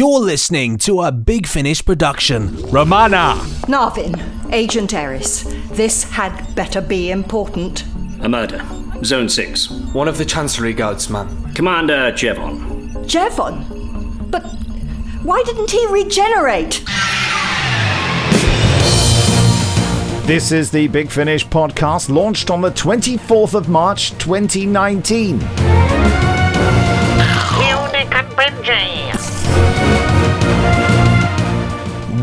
You're listening to a Big Finish production. Romana! Narvin, Agent Eris, this had better be important. A murder. Zone 6. One of the Chancery Guards, ma'am. Commander Jevon. Jevon? But why didn't he regenerate? This is the Big Finish podcast launched on the 24th of March 2019.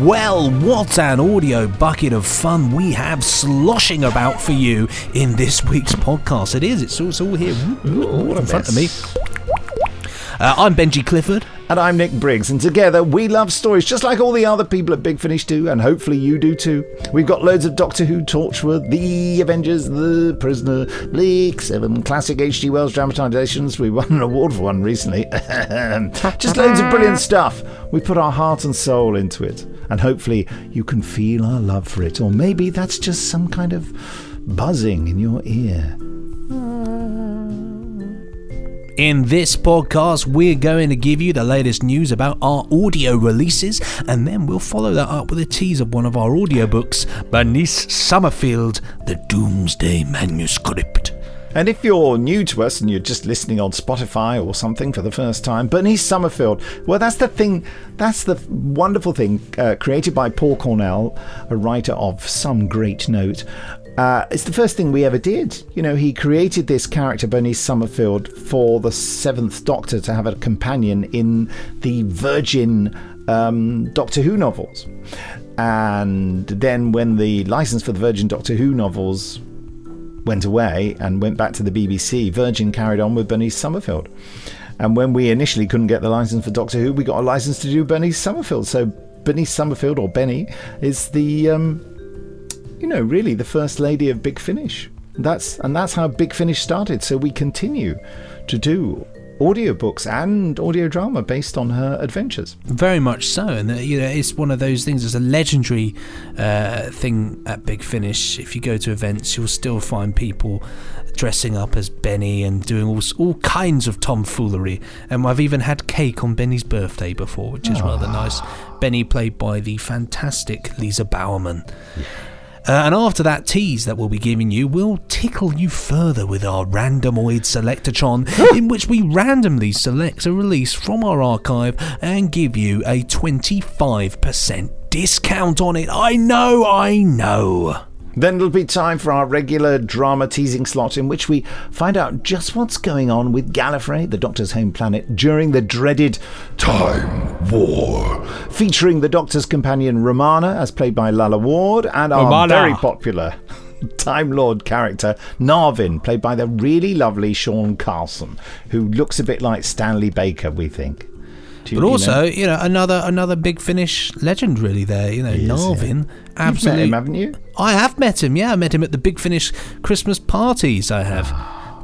Well, what an audio bucket of fun we have sloshing about for you in this week's podcast. It is, it's all, it's all here in front of me. Uh, I'm Benji Clifford. And I'm Nick Briggs, and together we love stories just like all the other people at Big Finish do, and hopefully you do too. We've got loads of Doctor Who, Torchwood, The Avengers, The Prisoner, Blake, Seven classic H.G. Wells dramatisations. We won an award for one recently. just loads of brilliant stuff. We put our heart and soul into it, and hopefully you can feel our love for it, or maybe that's just some kind of buzzing in your ear. In this podcast, we're going to give you the latest news about our audio releases, and then we'll follow that up with a tease of one of our audiobooks, Bernice Summerfield, The Doomsday Manuscript. And if you're new to us and you're just listening on Spotify or something for the first time, Bernice Summerfield, well, that's the thing, that's the wonderful thing, uh, created by Paul Cornell, a writer of some great note. Uh, it's the first thing we ever did. You know, he created this character, Bernice Summerfield, for the Seventh Doctor to have a companion in the Virgin um, Doctor Who novels. And then, when the license for the Virgin Doctor Who novels went away and went back to the BBC, Virgin carried on with Bernice Summerfield. And when we initially couldn't get the license for Doctor Who, we got a license to do Bernice Summerfield. So Bernice Summerfield, or Benny, is the um, you know, really the first lady of Big Finish. That's and that's how Big Finish started. So we continue to do audiobooks and audio drama based on her adventures. Very much so, and uh, you know it's one of those things. It's a legendary uh, thing at Big Finish. If you go to events, you'll still find people dressing up as Benny and doing all all kinds of tomfoolery. And I've even had cake on Benny's birthday before, which is oh. rather nice. Benny played by the fantastic Lisa Bowerman. Yeah. Uh, and after that tease that we'll be giving you, we'll tickle you further with our randomoid selectatron, in which we randomly select a release from our archive and give you a 25% discount on it. I know, I know. Then it'll be time for our regular drama teasing slot in which we find out just what's going on with Gallifrey, the Doctor's home planet, during the dreaded Time War. Featuring the Doctor's companion Romana, as played by Lalla Ward, and our Romana. very popular Time Lord character Narvin, played by the really lovely Seán Carlsen, who looks a bit like Stanley Baker, we think. But also, you know, you know, another another big Finish legend, really. There, you know, is, Narvin. Yeah. Absolutely, You've met him, haven't you? I have met him. Yeah, I met him at the Big Finish Christmas parties. I have.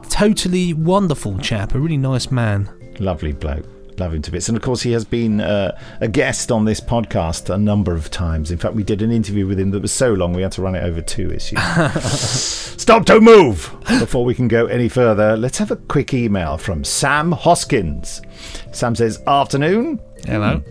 totally wonderful chap. A really nice man. Lovely bloke love him to bits. And of course, he has been uh, a guest on this podcast a number of times. In fact, we did an interview with him that was so long we had to run it over two issues. Stop, don't move! Before we can go any further, let's have a quick email from Sam Hoskins. Sam says, Afternoon. Hello.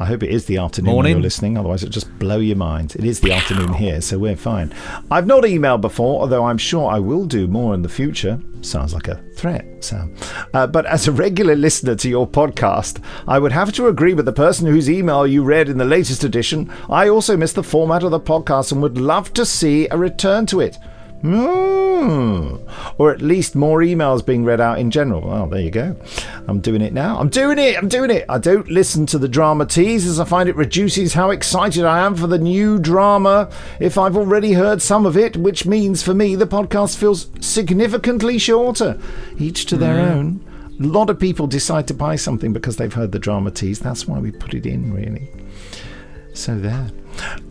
I hope it is the afternoon Morning. you're listening, otherwise it'll just blow your mind. It is the afternoon here, so we're fine. I've not emailed before, although I'm sure I will do more in the future. Sounds like a threat, Sam. Uh, but as a regular listener to your podcast, I would have to agree with the person whose email you read in the latest edition. I also miss the format of the podcast and would love to see a return to it. Mm. Or at least more emails being read out in general. Well, there you go. I'm doing it now. I'm doing it. I'm doing it. I don't listen to the drama tease as I find it reduces how excited I am for the new drama if I've already heard some of it, which means for me the podcast feels significantly shorter. Each to their mm. own. A lot of people decide to buy something because they've heard the drama tease. That's why we put it in, really. So there.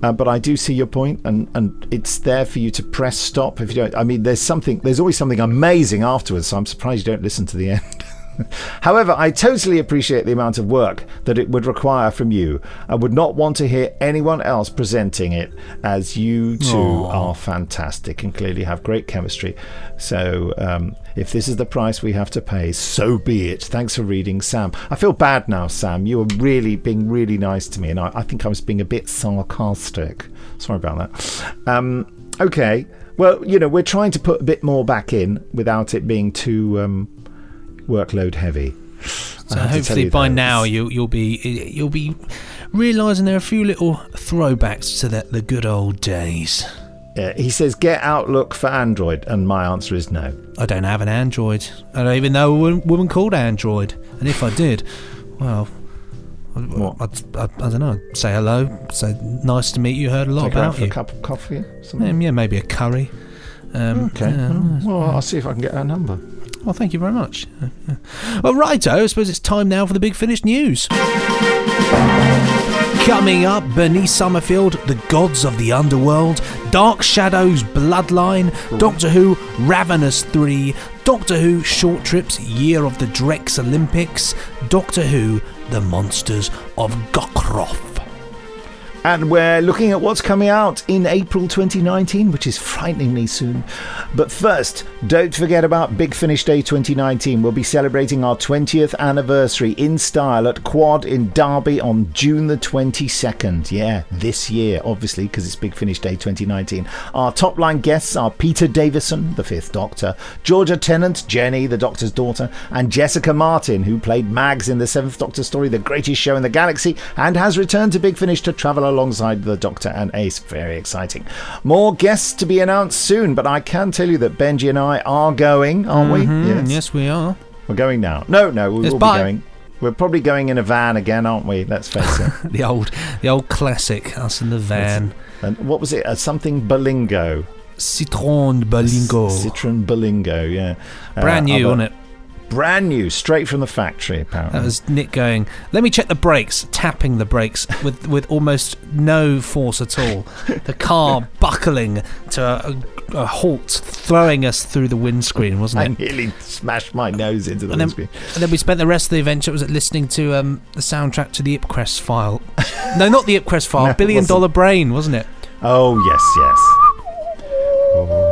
Uh, but I do see your point, and, and it's there for you to press stop if you don't. I mean, there's something, there's always something amazing afterwards. So I'm surprised you don't listen to the end. However, I totally appreciate the amount of work that it would require from you. I would not want to hear anyone else presenting it, as you two Aw. are fantastic and clearly have great chemistry. So, um, if this is the price we have to pay, so be it. Thanks for reading, Sam. I feel bad now, Sam. You were really being really nice to me, and I, I think I was being a bit sarcastic. Sorry about that. Um, okay. Well, you know, we're trying to put a bit more back in without it being too um, workload heavy. So hopefully by now you'll you'll be you'll be realising there are a few little throwbacks to the, the good old days. Uh, he says, "Get Outlook for Android," and my answer is no. I don't have an Android. I don't even know a woman, called Android. And if I did, well, I, What? I, I, I don't know. I'd say hello. Say nice to meet you. Heard a lot Take about for a cup of coffee. Something. Um, yeah, maybe a curry. Um, Okay. yeah, Well, I'll see if I can get her number. Well, thank you very much. Well, righto, I suppose it's time now for the big finish news. Coming up, Bernice Summerfield, The Gods of the Underworld, Dark Shadows Bloodline, Doctor Who Ravenous 3, Doctor Who Short Trips Year of the Drex Olympics, Doctor Who The Monsters of Gokroth. And we're looking at what's coming out in April 2019, which is frighteningly soon. But first, don't forget about Big Finish Day 2019. We'll be celebrating our 20th anniversary in style at Quad in Derby on June the 22nd. Yeah, this year, obviously, because it's Big Finish Day 2019. Our top line guests are Peter Davison, the Fifth Doctor, Georgia Tennant, Jenny, the Doctor's daughter, and Jessica Martin, who played Mags in the Seventh Doctor story, The Greatest Show in the Galaxy, and has returned to Big Finish to travel alongside the Doctor and Ace. Very exciting. More guests to be announced soon, but I can tell you that Benji and I are going, aren't we? Mm, yes, we are. We're going now. No, no, we Yes, will bye. be going. We're probably going in a van again, aren't we? Let's face it. The old, the old classic, us in the van. and what was it? Uh, something Balingo. Citroën Berlingo. Citroën Balingo, yeah. Uh, Brand new, other- wasn't it? Brand new, straight from the factory, apparently. That was Nick going, let me check the brakes, tapping the brakes with, with almost no force at all. The car buckling to a, a halt, throwing us through the windscreen, wasn't it? I nearly smashed my nose into the And then, windscreen. and then we spent the rest of the adventure was it listening to um, the soundtrack to the Ipcress file. no, not the Ipcress file, No, Billion wasn't. Brain, wasn't it? Oh, yes, yes. Oh,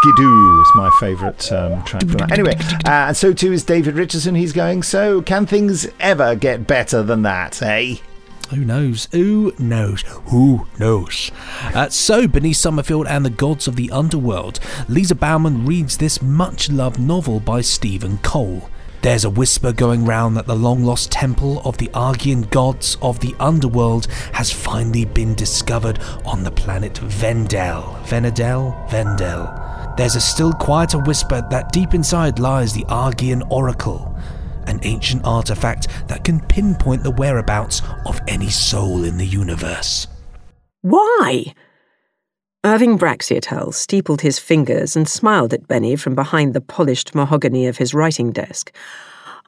Skidoo is my favourite um, track. Anyway, uh, and so too is David Richardson. He's going, so can things ever get better than that, eh? Who knows? Who knows? Who knows? Uh, so, Bernice Summerfield and the Gods of the Underworld, Lisa Bowerman reads this much loved novel by Stephen Cole. There's a whisper going round that the long lost temple of the Argian gods of the underworld has finally been discovered on the planet Vendel. Venedel? Vendel. There's a still quieter whisper that deep inside lies the Argian Oracle, an ancient artifact that can pinpoint the whereabouts of any soul in the universe. Why? Irving Braxiatel steepled his fingers and smiled at Benny from behind the polished mahogany of his writing desk.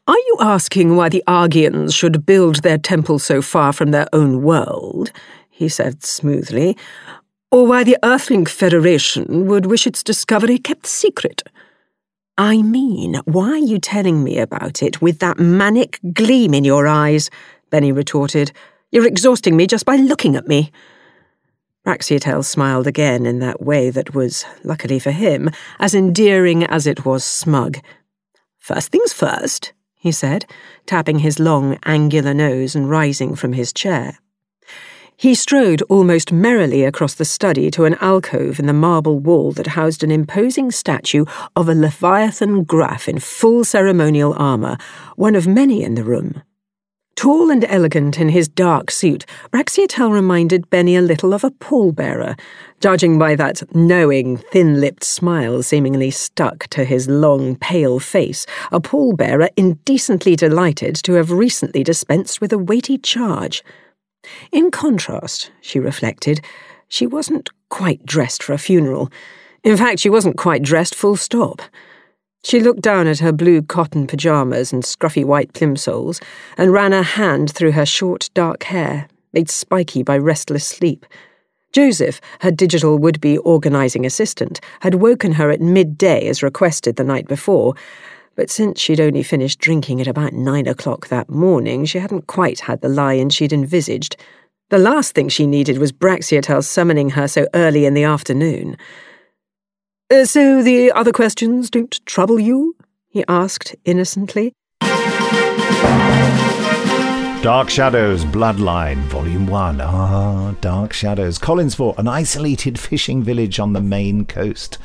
Are you asking why the Argians should build their temple so far from their own world? he said smoothly. Or why the Earthling Federation would wish its discovery kept secret? I mean, why are you telling me about it with that manic gleam in your eyes? Benny retorted. You're exhausting me just by looking at me. Braxiatel smiled again in that way that was, luckily for him, as endearing as it was smug. First things first, he said, tapping his long, angular nose and rising from his chair. He strode almost merrily across the study to an alcove in the marble wall that housed an imposing statue of a Leviathan Graf in full ceremonial armour, one of many in the room. Tall and elegant in his dark suit, Braxiatel reminded Benny a little of a pallbearer, judging by that knowing, thin lipped smile seemingly stuck to his long, pale face, a pallbearer indecently delighted to have recently dispensed with a weighty charge. In contrast, she reflected, she wasn't quite dressed for a funeral. In fact, she wasn't quite dressed full stop. She looked down at her blue cotton pyjamas and scruffy white plimsolls and ran a hand through her short dark hair, made spiky by restless sleep. Joseph, her digital would be organising assistant, had woken her at midday as requested the night before, But since she'd only finished drinking at about nine o'clock that morning, she hadn't quite had the lie-in she'd envisaged. The last thing she needed was Braxiatel summoning her so early in the afternoon. Uh, so the other questions don't trouble you? he asked innocently. Dark Shadows Bloodline, Volume 1. Ah, Dark Shadows. Collinsport, an isolated fishing village on the Maine coast.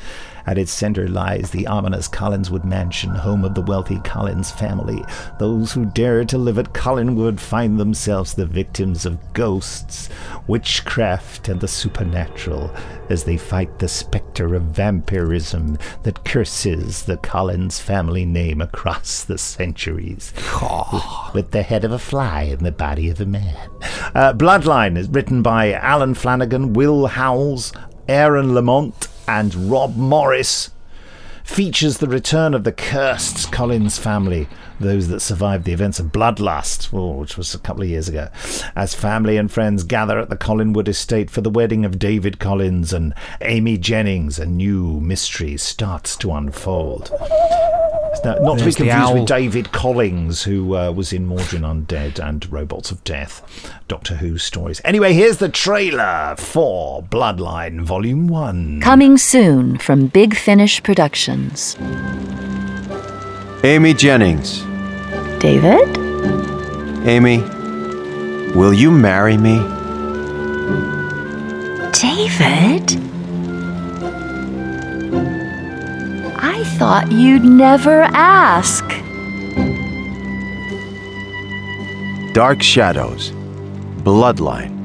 At its center lies the ominous Collinwood Mansion, home of the wealthy Collins family. Those who dare to live at Collinwood find themselves the victims of ghosts, witchcraft, and the supernatural as they fight the specter of vampirism that curses the Collins family name across the centuries. with the head of a fly and the body of a man. Uh, Bloodline is written by Alan Flanagan, Will Howells, Aaron Lamont, and Rob Morris. Features the return of the cursed Collins family, those that survived the events of Bloodlust, oh, which was a couple of years ago, as family and friends gather at the Collinwood estate for the wedding of David Collins and Amy Jennings. A new mystery starts to unfold. Now, not There's to be confused with David Collins, who uh, was in Mawdryn Undead and Robots of Death, Doctor Who stories. Anyway, here's the trailer for Bloodline Volume 1. Coming soon from Big Finish Productions. Amy Jennings. David? Amy, will you marry me? David? Thought you'd never ask. Dark Shadows. Bloodline.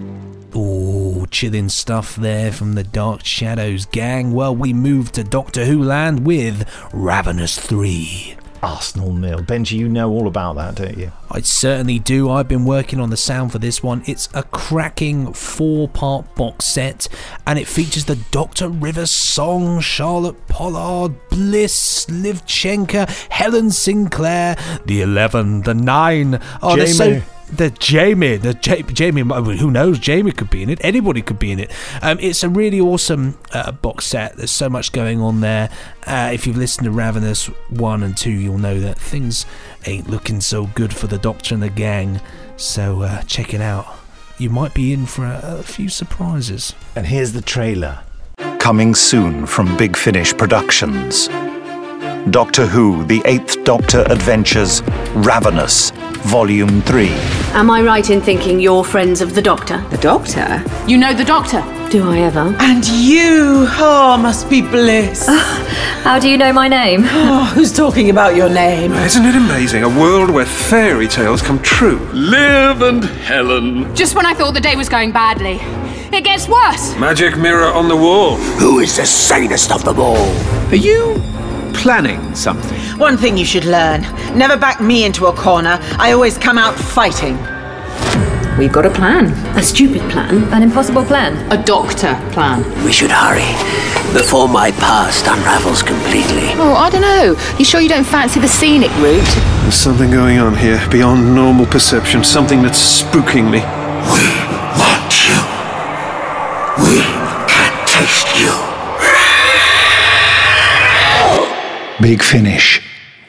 Ooh, chilling stuff there from the Dark Shadows gang. Well, we move to Doctor Who land with Ravenous 3. Arsenal Nil. Benji, you know all about that, don't you? I certainly do. I've been working on the sound for this one. It's a cracking four part box set and it features the Dr. Rivers song, Charlotte Pollard, Bliss, Liv Chenka, Helen Sinclair, the 11, the 9. Oh, they're so. The Jamie, the J- Jamie, who knows? Jamie could be in it. Anybody could be in it. Um, it's a really awesome uh, box set. There's so much going on there. Uh, if you've listened to Ravenous one and two, you'll know that things ain't looking so good for the Doctor and the gang. So uh, check it out. You might be in for a, a few surprises. And here's the trailer. Coming soon from Big Finish Productions. Doctor Who The Eighth Doctor Adventures Ravenous, Volume 3. Am I right in thinking you're friends of the Doctor? The doctor? You know the Doctor? Do I ever? And you, oh, must be bliss. Ah, how do you know my name? Oh, who's talking about your name? Isn't it amazing? A world where fairy tales come true. Liv and Helen. Just when I thought the day was going badly, it gets worse. Magic mirror on the wall. Who is the sanest of them all? Are you planning something? One thing you should learn never back me into a corner. I always come out fighting. We've got a plan. A stupid plan. An impossible plan. A Doctor plan. We should hurry before my past unravels completely. Oh, I don't know. You sure you don't fancy the scenic route? There's something going on here beyond normal perception, something that's spooking me. We want you. We can taste you. Big Finish.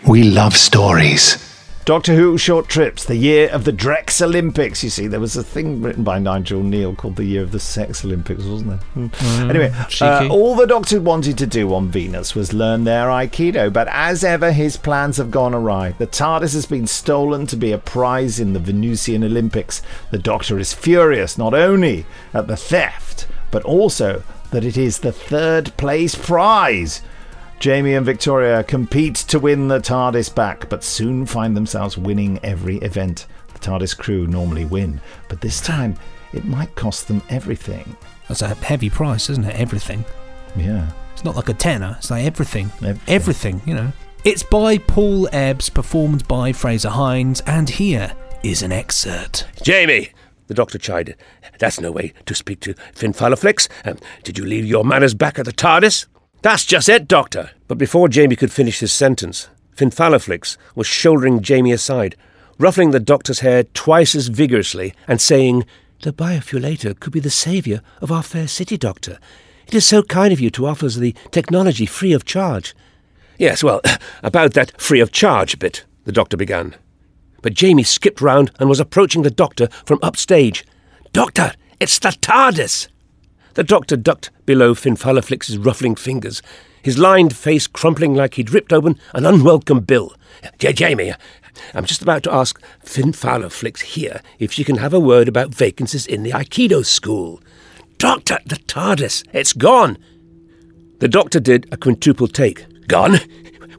We love stories. Doctor Who Short Trips, the year of the Drex Olympics. You see, there was a thing written by Nigel Kneale called the year of the Sex Olympics, wasn't there? Hmm. Mm, anyway, uh, all the Doctor wanted to do on Venus was learn their Aikido, but as ever, his plans have gone awry. The TARDIS has been stolen to be a prize in the Venusian Olympics. The Doctor is furious not only at the theft, but also that it is the third place prize. Jamie and Victoria compete to win the TARDIS back, but soon find themselves winning every event. The TARDIS crew normally win, but this time it might cost them everything. That's a heavy price, isn't it? Everything. Yeah. It's not like a tenner. It's like everything. Everything, you know. It's by Paul Ebbs, performed by Frazer Hines, and here is an excerpt. Jamie, the doctor chided. That's no way to speak to Finfalaflix. Um, did you leave your manners back at the TARDIS? That's just it, Doctor. But before Jamie could finish his sentence, Finfalaflix was shouldering Jamie aside, ruffling the doctor's hair twice as vigorously, and saying, The biofulator could be the saviour of our fair city, Doctor. It is so kind of you to offer us the technology free of charge. Yes, well, about that free of charge bit, the doctor began. But Jamie skipped round and was approaching the doctor from upstage. Doctor, it's the TARDIS! The doctor ducked below Finfalaflix's ruffling fingers, his lined face crumpling like he'd ripped open an unwelcome bill. J- Jamie, I'm just about to ask Finfalaflix here if she can have a word about vacancies in the Aikido school. Doctor, the TARDIS, it's gone! The doctor did a quintuple take. Gone?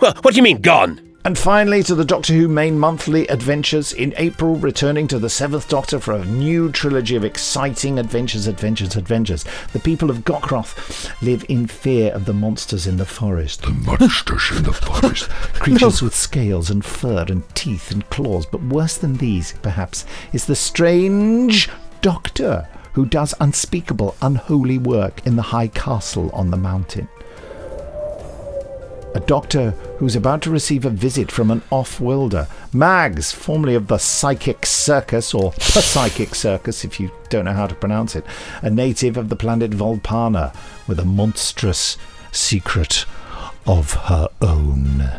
Well, what do you mean, gone? And finally, to the Doctor Who main monthly adventures in April, returning to the Seventh Doctor for a new trilogy of exciting adventures, adventures, adventures. The people of Gokroth live in fear of the monsters in the forest. The monsters in the forest. Creatures with scales and fur and teeth and claws. But worse than these, perhaps, is the strange Doctor who does unspeakable, unholy work in the high castle on the mountain a doctor who's about to receive a visit from an off-worlder. Mags, formerly of the Psychic Circus, or the Psychic Circus if you don't know how to pronounce it, a native of the planet Volpana, with a monstrous secret of her own.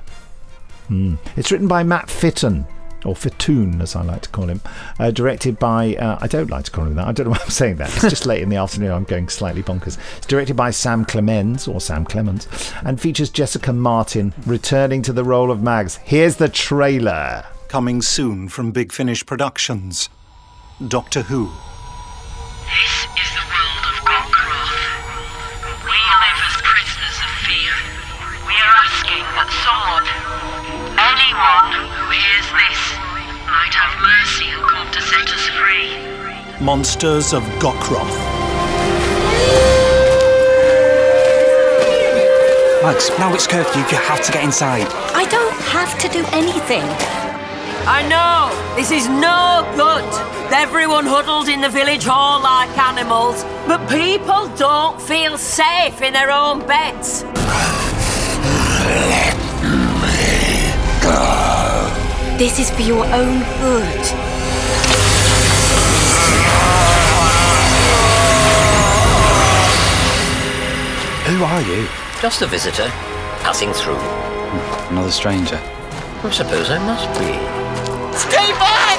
Mm. It's written by Matt Fitton, or Fitoon, as I like to call him, uh, directed by, uh, I don't like to call him that, I don't know why I'm saying that, it's just late in the afternoon, I'm going slightly bonkers. It's directed by Sam Clemens, or Sam Clemens, and features Jessica Martin returning to the role of Mags. Here's the trailer. Coming soon from Big Finish Productions. Doctor Who. This is the world of Gokroth. We live as prisoners of fear. We are asking that someone, anyone who hears this, might have mercy and come to set us free. Monsters of Gokroth. Max, now it's curfew, you have to get inside. I don't have to do anything. I know, this is no good. Everyone huddled in the village hall like animals, but people don't feel safe in their own beds. This is for your own good. Who are you? Just a visitor, passing through. Hmm, another stranger. I suppose I must be. Stay back!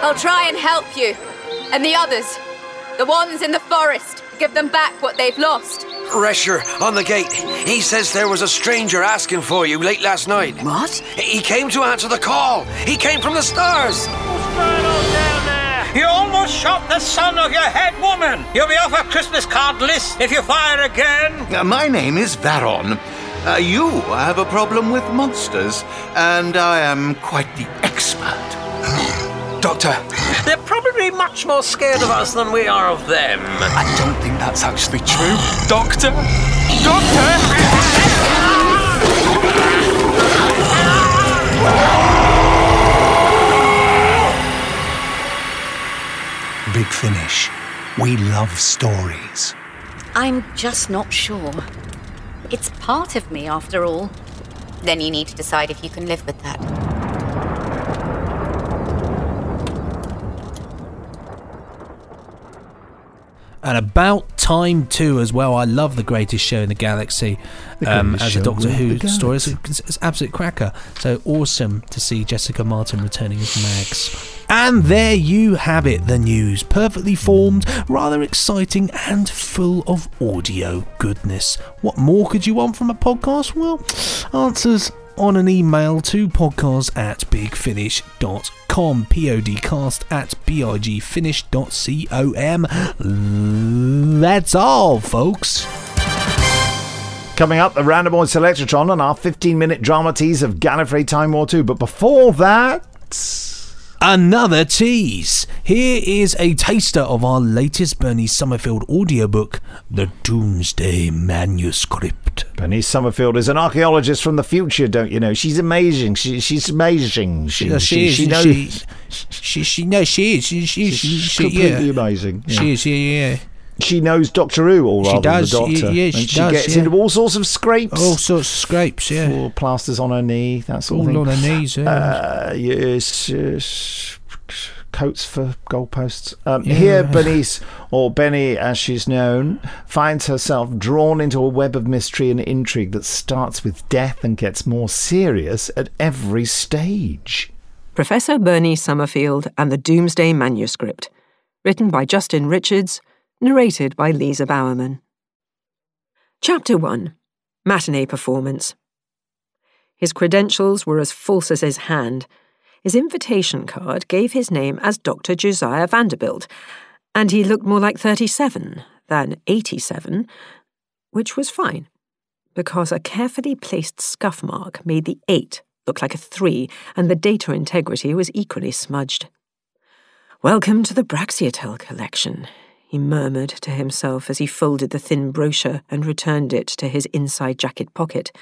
I'll try and help you. And the others, the ones in the forest, give them back what they've lost. Resher, on the gate. He says there was a stranger asking for you late last night. What? He came to answer the call. He came from the stars. You almost shot the son of your head woman. You'll be off a Christmas card list if you fire again. Uh, my name is Varon. Uh, you have a problem with monsters, and I am quite the expert. Doctor. They're probably much more scared of us than we are of them. I don't think that's actually true. Doctor? Doctor? Big Finish. We love stories. I'm just not sure. It's part of me, after all. Then you need to decide if you can live with that. And about time too, as well. I love the greatest show in the galaxy The um, as a Doctor Who story. It's, it's, it's absolute cracker. So awesome to see Jessica Martin returning as Mags. And there you have it, the news. Perfectly formed, rather exciting, and full of audio goodness. What more could you want from a podcast? Well, answers on an email to podcast at bigfinish.com. Podcast at bigfinish.com. That's all, folks. Coming up, the Randomoid Selectron and our 15 minute drama tease of Gallifrey Time War 2. But before that. Another tease. Here is a taster of our latest Bernie Summerfield audiobook, The Doomsday Manuscript. Bernice Summerfield is an archaeologist from the future, don't you know? She's amazing. She, she's amazing. She, She, she, she is, knows. she, she, she, no, she is. She, she, she, She's she, completely yeah. amazing. yeah. She is, yeah, yeah. She knows Doctor Who, or She rather does, the Doctor. y- yeah, and she she does, gets yeah. into all sorts of scrapes. All sorts of scrapes, yeah. All plasters on her knee, that sort of All on her knees, yeah. Uh, yes, yes. coats for goalposts. Um, Here, Bernice, or Benny as she's known, finds herself drawn into a web of mystery and intrigue that starts with death and gets more serious at every stage. Professor Bernie Summerfield and the Doomsday Manuscript, written by Justin Richards, narrated by Lisa Bowerman. Chapter 1 Matinee Performance. His credentials were as false as his hand. His invitation card gave his name as Dr. Josiah Vanderbilt, and he looked more like 37 than 87, which was fine, because a carefully placed scuff mark made the 8 look like a 3, and the data integrity was equally smudged. Welcome to the Braxiatel collection, he murmured to himself as he folded the thin brochure and returned it to his inside jacket pocket.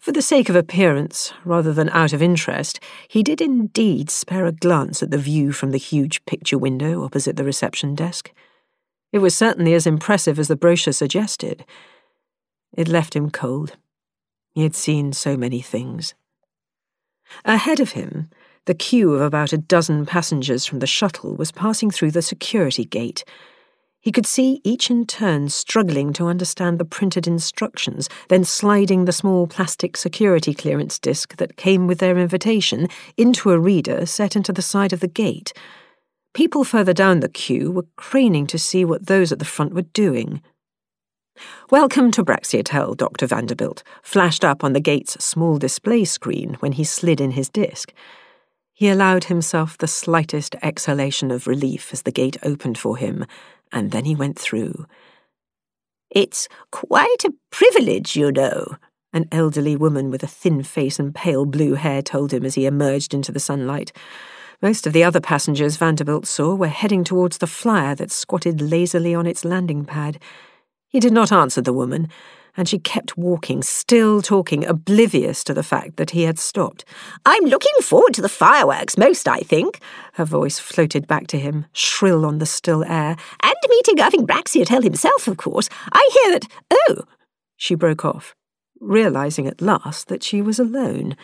For the sake of appearance, rather than out of interest, he did indeed spare a glance at the view from the huge picture window opposite the reception desk. It was certainly as impressive as the brochure suggested. It left him cold. He had seen so many things. Ahead of him, the queue of about a dozen passengers from the shuttle was passing through the security gate. He could see each in turn struggling to understand the printed instructions, then sliding the small plastic security clearance disc that came with their invitation into a reader set into the side of the gate. People further down the queue were craning to see what those at the front were doing. Welcome to Braxiatel, Dr. Vanderbilt, flashed up on the gate's small display screen when he slid in his disc. He allowed himself the slightest exhalation of relief as the gate opened for him, and then he went through. It's quite a privilege, you know, an elderly woman with a thin face and pale blue hair told him as he emerged into the sunlight. Most of the other passengers Vanderbilt saw were heading towards the flyer that squatted lazily on its landing pad. He did not answer the woman, and she kept walking, still talking, oblivious to the fact that he had stopped. I'm looking forward to the fireworks most, I think. Her voice floated back to him, shrill on the still air. And meeting Irving Braxiatel himself, of course. I hear that. Oh! She broke off, realizing at last that she was alone.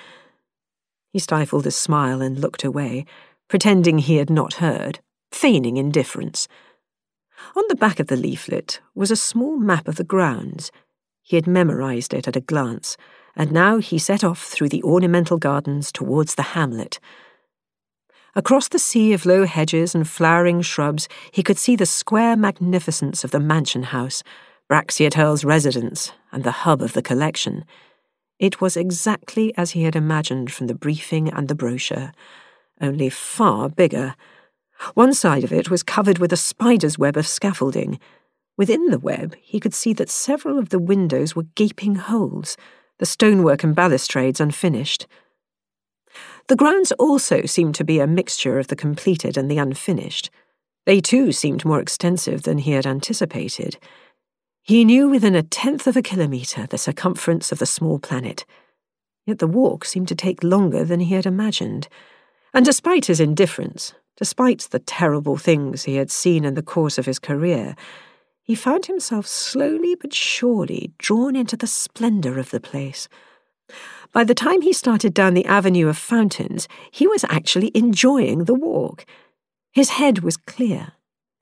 He stifled a smile and looked away, pretending he had not heard, feigning indifference. On the back of the leaflet was a small map of the grounds. He had memorized it at a glance, and now he set off through the ornamental gardens towards the hamlet. Across the sea of low hedges and flowering shrubs, he could see the square magnificence of the mansion house, Braxiatel's residence, and the hub of the collection. It was exactly as he had imagined from the briefing and the brochure, only far bigger. One side of it was covered with a spider's web of scaffolding. Within the web, he could see that several of the windows were gaping holes, the stonework and balustrades unfinished. The grounds also seemed to be a mixture of the completed and the unfinished. They too seemed more extensive than he had anticipated. He knew within a tenth of a kilometre the circumference of the small planet. Yet the walk seemed to take longer than he had imagined. And despite his indifference, despite the terrible things he had seen in the course of his career, he found himself slowly but surely drawn into the splendour of the place. By the time he started down the avenue of fountains, he was actually enjoying the walk. His head was clear.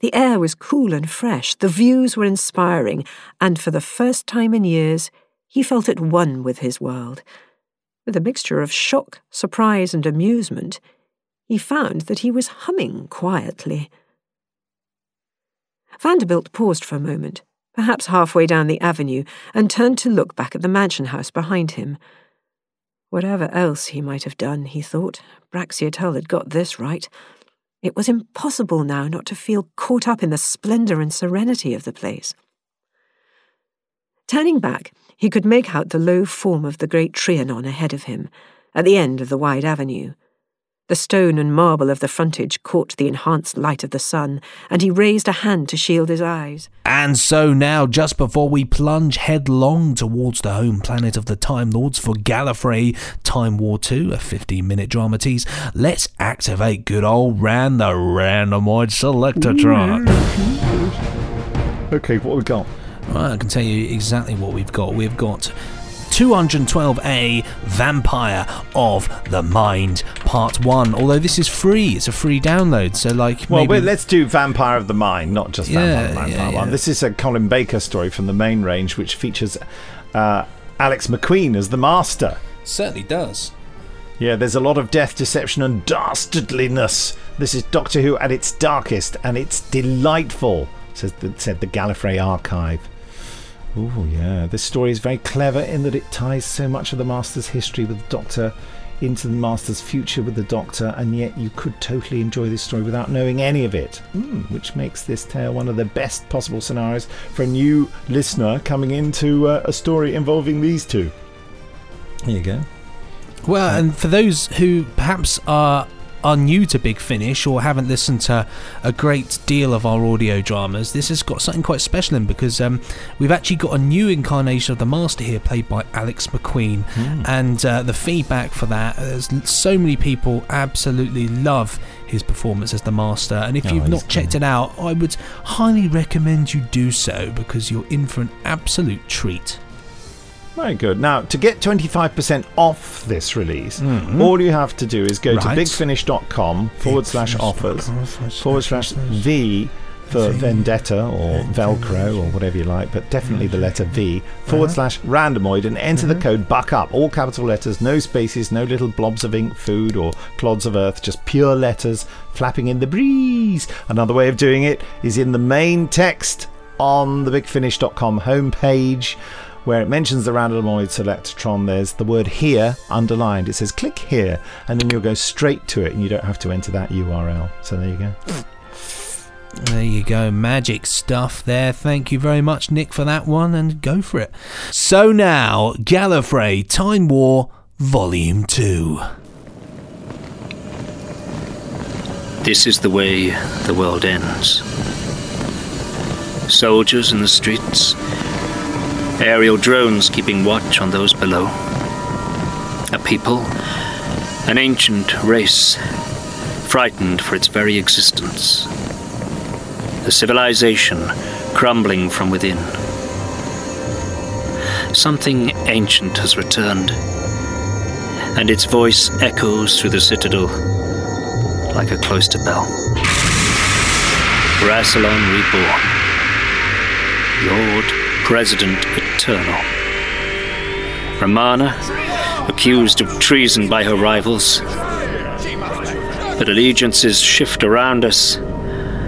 The air was cool and fresh, the views were inspiring, and for the first time in years, he felt at one with his world. With a mixture of shock, surprise, and amusement, he found that he was humming quietly. Vanderbilt paused for a moment, perhaps halfway down the avenue, and turned to look back at the mansion house behind him. Whatever else he might have done, he thought, Braxiatel had got this right. It was impossible now not to feel caught up in the splendour and serenity of the place. Turning back, he could make out the low form of the great Trianon ahead of him, at the end of the wide avenue. The stone and marble of the frontage caught the enhanced light of the sun, and he raised a hand to shield his eyes. And so now, just before we plunge headlong towards the home planet of the Time Lords for Gallifrey Time War 2, a 15 minute drama tease, let's activate good old Ran the Randomoid Selector Track. Okay, what we got? Right, I can tell you exactly what we've got. We've got 212A Vampire of the Mind Part 1. Although this is free, it's a free download. So, like, Well, maybe. let's do Vampire of the Mind, not just Vampire Yeah, of the Mind yeah, Part yeah. 1. This is a Colin Baker story from the main range, which features uh, Alex Macqueen as the Master. Certainly does. Yeah, there's a lot of death, deception, and dastardliness. This is Doctor Who at its darkest, and it's delightful, says the, said the Gallifrey Archive. Oh, yeah. This story is very clever in that it ties so much of the Master's history with the Doctor into the Master's future with the Doctor, and yet you could totally enjoy this story without knowing any of it, mm, which makes this tale one of the best possible scenarios for a new listener coming into uh, a story involving these two. There you go. Well, and for those who perhaps are are new to Big Finish or haven't listened to a great deal of our audio dramas, this has got something quite special in because um, we've actually got a new incarnation of the Master here, played by Alex Macqueen, and uh, the feedback for that, there's so many people absolutely love his performance as the Master, and if Oh, you've not checked it out, I would highly recommend you do so because you're in for an absolute treat. Very good. Now, to get 25% off this release, Mhm. all you have to do is go to Right. bigfinish.com forward slash offers forward slash V for Vendetta or Velcro or whatever you like, but definitely the letter V forward Uh-huh. slash randomoid and enter the code buck up. All capital letters, no spaces, no little blobs of ink, food, or clods of earth, just pure letters flapping in the breeze. Another way of doing it is in the main text on the bigfinish.com homepage where it mentions the randomoid selectron, there's the word here underlined. It says click here, and then you'll go straight to it, and you don't have to enter that URL. So there you go. There you go, magic stuff there. Thank you very much, Nick, for that one, and go for it. So now, Gallifrey Time War Volume 2. This is the way the world ends. Soldiers in the streets, aerial drones keeping watch on those below. A people, an ancient race, frightened for its very existence. A civilization crumbling from within. Something ancient has returned, and its voice echoes through the citadel like a cloister bell. Rassilon reborn. Lord President Eternal. Romana, accused of treason by her rivals. But allegiances shift around us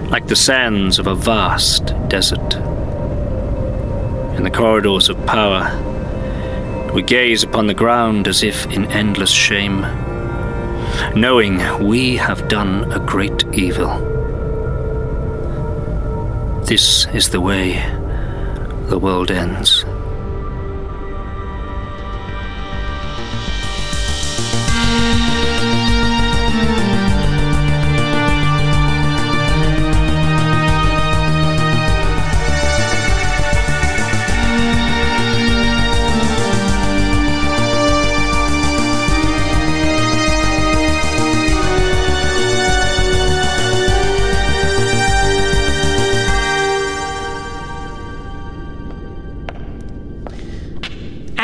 like the sands of a vast desert. In the corridors of power, we gaze upon the ground as if in endless shame, knowing we have done a great evil. This is the way the world ends.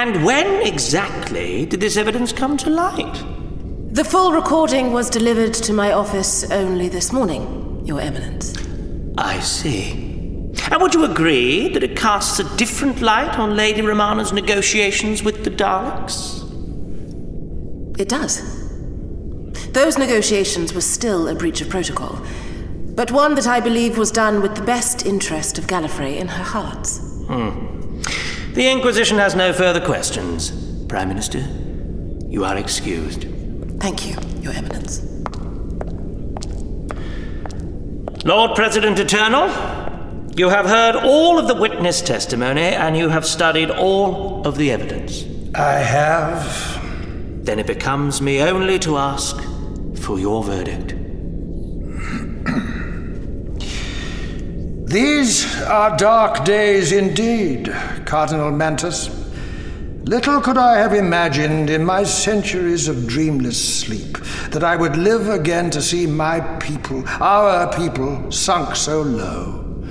And when exactly did this evidence come to light? The full recording was delivered to my office only this morning, Your Eminence. I see. And would you agree that it casts a different light on Lady Romana's negotiations with the Daleks? It does. Those negotiations were still a breach of protocol, but one that I believe was done with the best interest of Gallifrey in her heart. Hmm. The Inquisition has no further questions. Prime Minister, you are excused. Thank you, Your Eminence. Lord President Eternal, you have heard all of the witness testimony and you have studied all of the evidence. I have. Then it becomes me only to ask for your verdict. These are dark days indeed, Cardinal Mantus. Little could I have imagined in my centuries of dreamless sleep that I would live again to see my people, our people, sunk so low.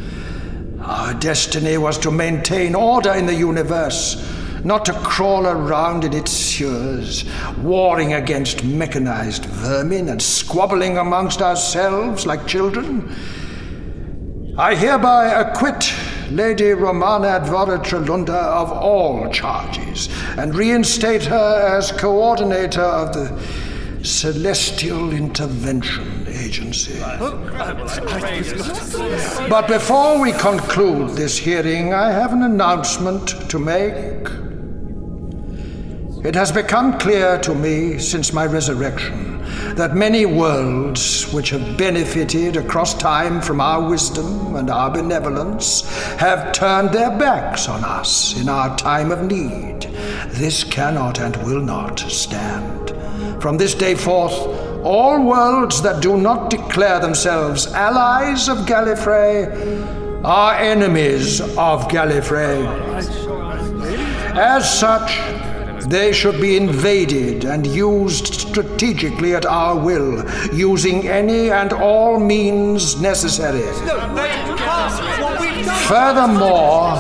Our destiny was to maintain order in the universe, not to crawl around in its sewers, warring against mechanized vermin and squabbling amongst ourselves like children. I hereby acquit Lady Romanadvoratrelundar of all charges and reinstate her as coordinator of the Celestial Intervention Agency. But before we conclude this hearing, I have an announcement to make. It has become clear to me since my resurrection that many worlds which have benefited across time from our wisdom and our benevolence have turned their backs on us in our time of need. This cannot and will not stand. From this day forth, all worlds that do not declare themselves allies of Gallifrey are enemies of Gallifrey. As such, they should be invaded and used strategically at our will, using any and all means necessary. Furthermore,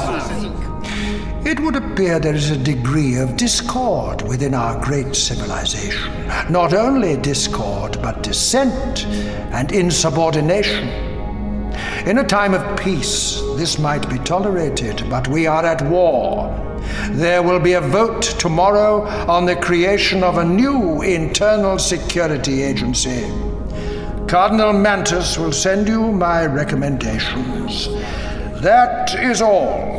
it would appear there is a degree of discord within our great civilization. Not only discord, but dissent and insubordination. In a time of peace, this might be tolerated, but we are at war. There will be a vote tomorrow on the creation of a new internal security agency. Cardinal Mantus will send you my recommendations. That is all.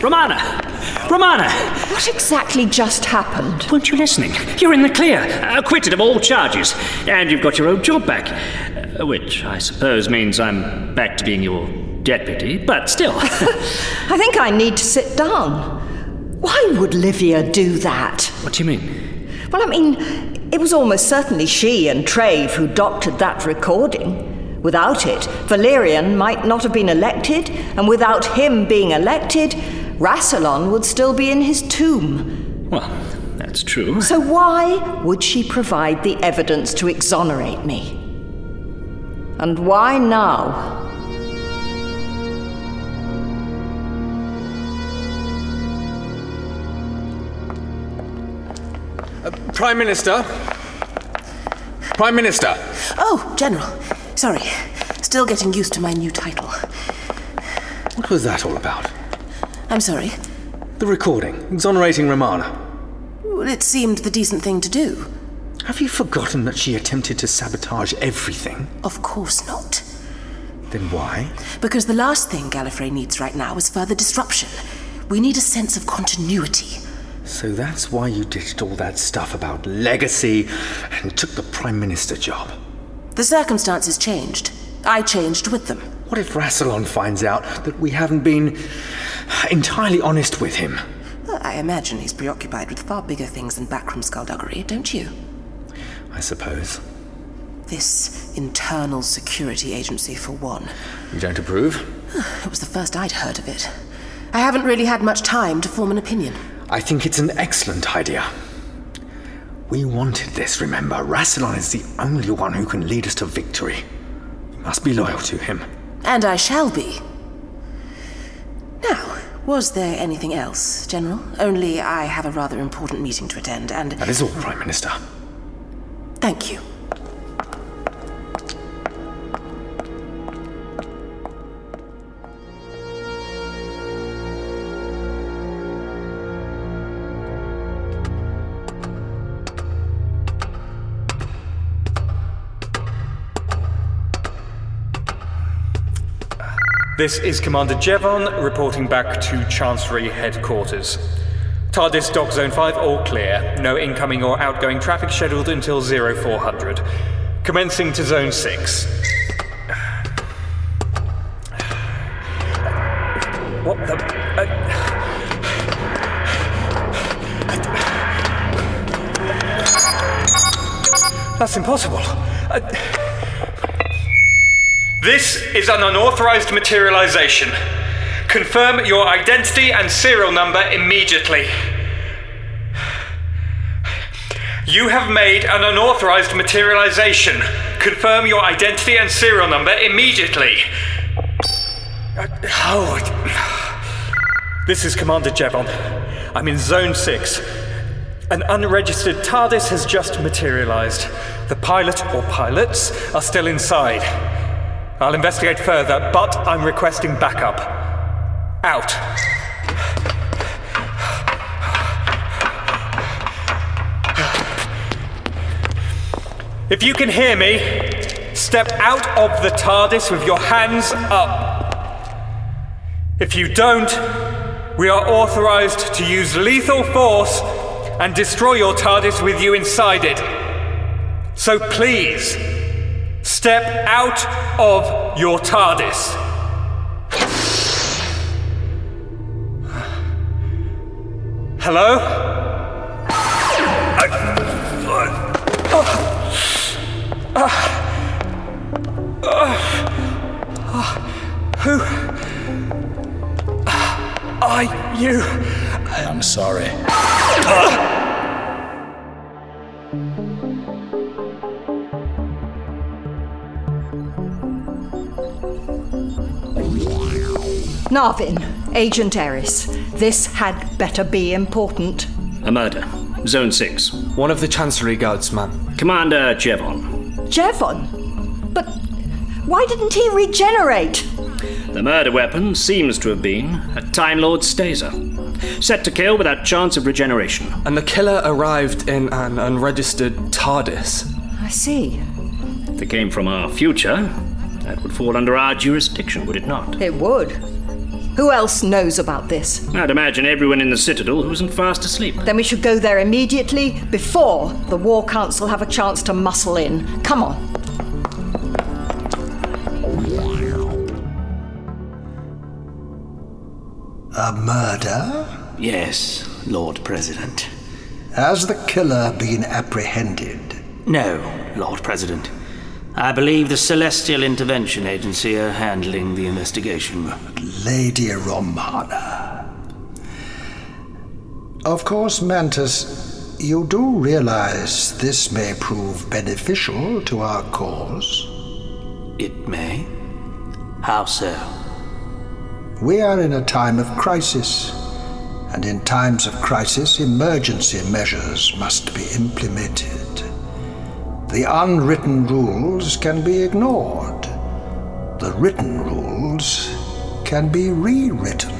Romana! Romana! What exactly just happened? Weren't you listening? You're in the clear, acquitted of all charges, and you've got your old job back. Which I suppose means I'm back to being your deputy, but still. I think I need to sit down. Why would Livia do that? what do you mean? Well, I mean, it was almost certainly she and Trave who doctored that recording. Without it, Valerian might not have been elected, and without him being elected, Rassilon would still be in his tomb. Well, that's true. So why would she provide the evidence to exonerate me? And why now? Prime Minister? Prime Minister! Oh, General. Sorry. Still getting used to my new title. What was that all about? I'm sorry. The recording, exonerating Romana. Well, It seemed the decent thing to do. Have you forgotten that she attempted to sabotage everything? Of course not. Then why? Because the last thing Gallifrey needs right now is further disruption. We need a sense of continuity. So that's why you ditched all that stuff about legacy and took the Prime Minister job. The circumstances changed. I changed with them. What if Rassilon finds out that we haven't been entirely honest with him? Well, I imagine he's preoccupied with far bigger things than backroom skullduggery, don't you? I suppose. This internal security agency, for one. You don't approve? It was the first I'd heard of it. I haven't really had much time to form an opinion. I think it's an excellent idea. We wanted this, remember? Rassilon is the only one who can lead us to victory. We must be loyal to him. And I shall be. Now, was there anything else, General? Only I have a rather important meeting to attend, and. That is all, Prime Minister. Thank you. This is Commander Jevon reporting back to Chancery Headquarters. TARDIS Dock Zone 5 all clear. No incoming or outgoing traffic scheduled until 0400. Commencing to Zone 6. What the. Uh, that's impossible. Uh, this is an unauthorized materialization. Confirm your identity and serial number immediately. You have made an unauthorized materialization. Confirm your identity and serial number immediately. Oh. This is Commander Jevon. I'm in Zone 6. An unregistered TARDIS has just materialized. The pilot or pilots are still inside. I'll investigate further, but I'm requesting backup. Out. If you can hear me, step out of the TARDIS with your hands up. If you don't, we are authorized to use lethal force and destroy your TARDIS with you inside it. So please, step out of your TARDIS. Hello? Narvin, Agent Eris, this had better be important. A murder. Zone 6. One of the Chancery Guards, ma'am. Commander Jevon. Jevon? But why didn't he regenerate? The murder weapon seems to have been a Time Lord Staser. Set to kill without chance of regeneration. And the killer arrived in an unregistered TARDIS. I see. If it came from our future, that would fall under our jurisdiction, would it not? It would. Who else knows about this? I'd imagine everyone in the Citadel who isn't fast asleep. Then we should go there immediately before the War Council have a chance to muscle in. Come on. A murder? Yes, Lord President. Has the killer been apprehended? No, Lord President. I believe the Celestial Intervention Agency are handling the investigation. Lady Romana. Of course, Mantus, you do realize this may prove beneficial to our cause. It may. How so? We are in a time of crisis, and in times of crisis, emergency measures must be implemented. The unwritten rules can be ignored. The written rules can be rewritten.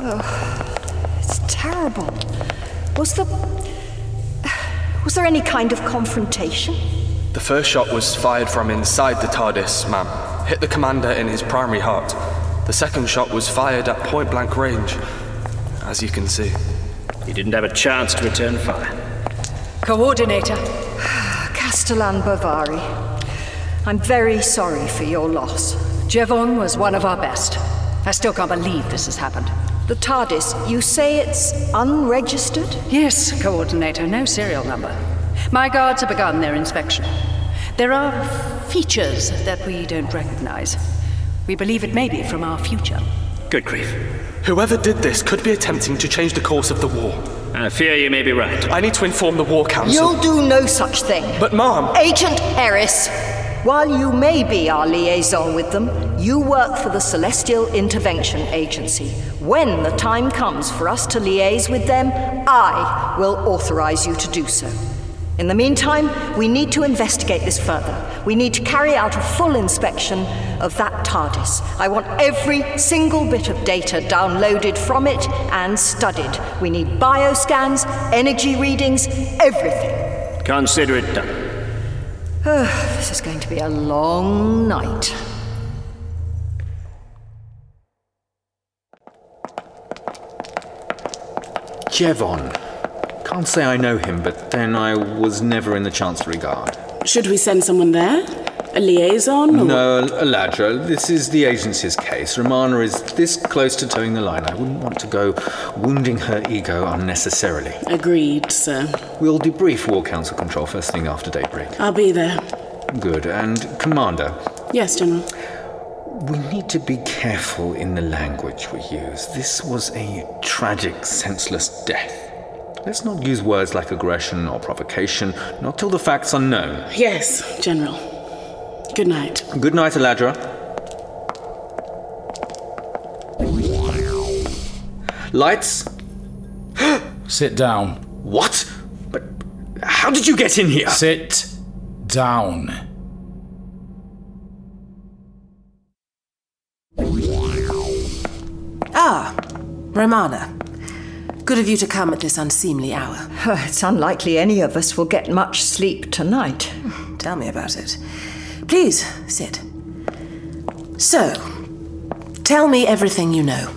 Oh, it's terrible. Was the. Was there any kind of confrontation? The first shot was fired from inside the TARDIS, ma'am. Hit the commander in his primary heart. The second shot was fired at point blank range, as you can see. He didn't have a chance to return fire. Coordinator. Castellan Bavari. I'm very sorry for your loss. Jevon was one of our best. I still can't believe this has happened. The TARDIS, you say it's unregistered? Yes, Coordinator, no serial number. My guards have begun their inspection. There are features that we don't recognize. We believe it may be from our future. Good grief. Whoever did this could be attempting to change the course of the war. I fear you may be right. I need to inform the War Council. You'll do no such thing. But, Mom. Agent Eris, while you may be our liaison with them, you work for the Celestial Intervention Agency. When the time comes for us to liaise with them, I will authorize you to do so. In the meantime, we need to investigate this further. We need to carry out a full inspection of that TARDIS. I want every single bit of data downloaded from it and studied. We need bioscans, energy readings, everything. Consider it done. Ah, this is going to be a long night. Jevon. Can't say I know him, but then I was never in the Chancery Guard. Should we send someone there? A liaison? Or... No, Aladra, this is the agency's case. Romana is this close to toeing the line. I wouldn't want to go wounding her ego unnecessarily. Agreed, sir. We'll debrief War Council control first thing after daybreak. I'll be there. Good. And, Commander. Yes, General. We need to be careful in the language we use. This was a tragic, senseless death. Let's not use words like aggression or provocation, not till the facts are known. Yes, General. Good night. Good night, Eladra. Lights? Sit down. What? But how did you get in here? Sit down. Ah, Romana. Good of you to come at this unseemly hour. It's unlikely any of us will get much sleep tonight. Tell me about it. Please, sit. So, tell me everything you know.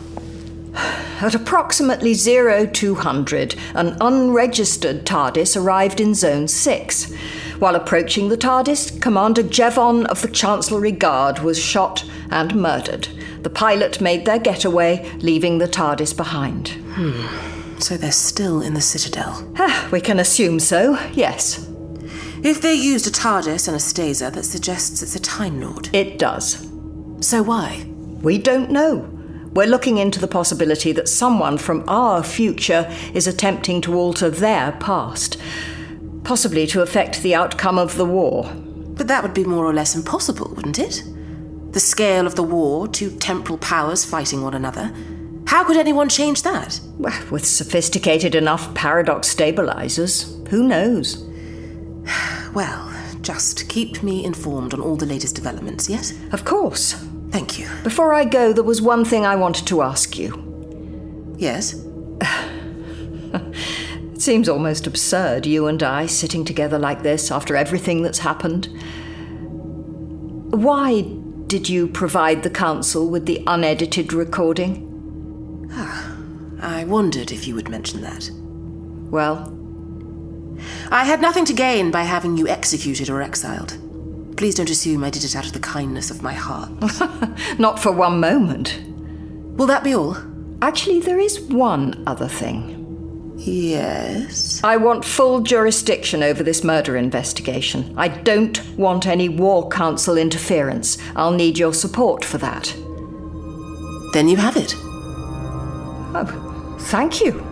At approximately 0200, an unregistered TARDIS arrived in Zone 6. While approaching the TARDIS, Commander Jevon of the Chancellery Guard was shot and murdered. The pilot made their getaway, leaving the TARDIS behind. Hmm. So they're still in the Citadel. Ah, we can assume so, yes. If they used a TARDIS and a Staser, that suggests it's a Time Lord. It does. So why? We don't know. We're looking into the possibility that someone from our future is attempting to alter their past, possibly to affect the outcome of the war. But that would be more or less impossible, wouldn't it? The scale of the war, two temporal powers fighting one another. How could anyone change that? Well, with sophisticated enough paradox stabilizers, who knows? Well, just keep me informed on all the latest developments, yes? Of course. Thank you. Before I go, there was one thing I wanted to ask you. Yes? it seems almost absurd, you and I sitting together like this after everything that's happened. Why did you provide the Council with the unedited recording? Ah, I wondered if you would mention that. Well? I had nothing to gain by having you executed or exiled. Please don't assume I did it out of the kindness of my heart. Not for one moment. Will that be all? Actually, there is one other thing. Yes? I want full jurisdiction over this murder investigation. I don't want any War Council interference. I'll need your support for that. Then you have it. Oh, thank you.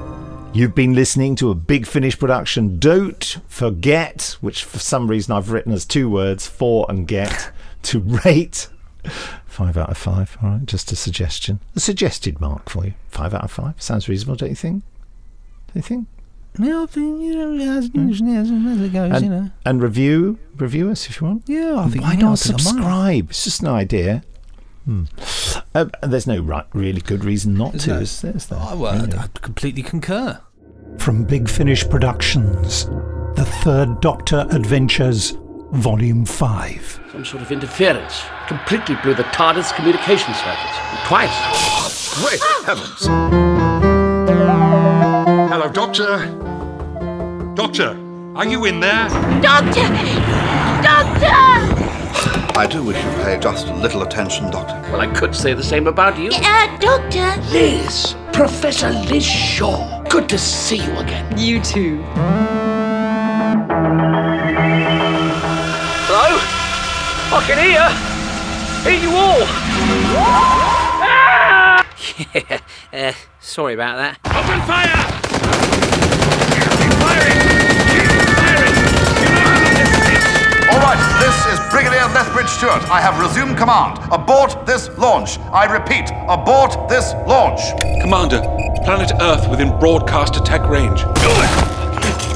You've been listening to a Big Finish production. Don't forget, which for some reason I've written as two words, for and get, to rate. Five out of five. All right, just a suggestion. A suggested mark for you. Five out of five. Sounds reasonable, don't you think? Don't you think? Yeah, I think, you know, hmm. as, as it goes, and, you know. And review, review us if you want. Yeah, I think Why yeah, not I think I might. subscribe? It's just an idea. Hmm. Uh, there's no right, really good reason not to, No. is there? Is there? Oh, well, Really? I completely concur. From Big Finish Productions, The Third Doctor Adventures, Volume 5. Some sort of interference. Completely blew the TARDIS communication circuits. Twice. Great heavens! Hello, Doctor. Doctor, are you in there? Doctor! Doctor! I do wish you'd pay just a little attention, Doctor. Well, I could say the same about you. Uh, Doctor! Liz! Professor Liz Shaw. Good to see you again. You too. Hello? I can hear. Hear you all. Yeah, uh, sorry about that. Open fire! You'll be firing. All right, this is Brigadier Lethbridge Stewart. I have resumed command. Abort this launch. I repeat, abort this launch. Commander, planet Earth within broadcast attack range.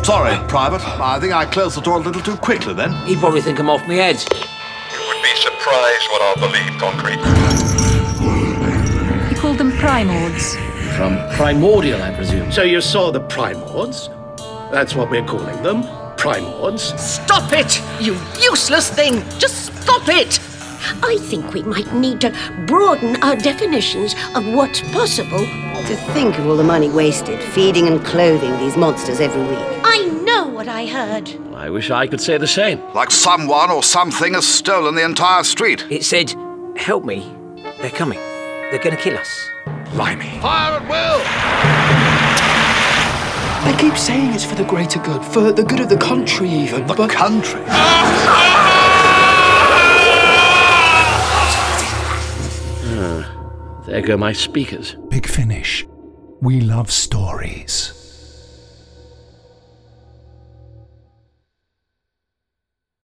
Sorry, Private. I think I closed the door a little too quickly then. He'd probably think I'm off my head. You would be surprised what I'll believe, Concrete. You called them primords. From primordial, I presume. So you saw the primords? That's what we're calling them. Primords. Stop it! You useless thing! Just stop it! I think we might need to broaden our definitions of what's possible. To think of all the money wasted feeding and clothing these monsters every week. I know what I heard. I wish I could say the same. Like someone or something has stolen the entire street. It said, help me. They're coming. They're going to kill us. Blimey. Fire at will! They keep saying it's for the greater good, for the good of the country, even. The but country? Ah, there go my speakers. Big Finish. We love stories.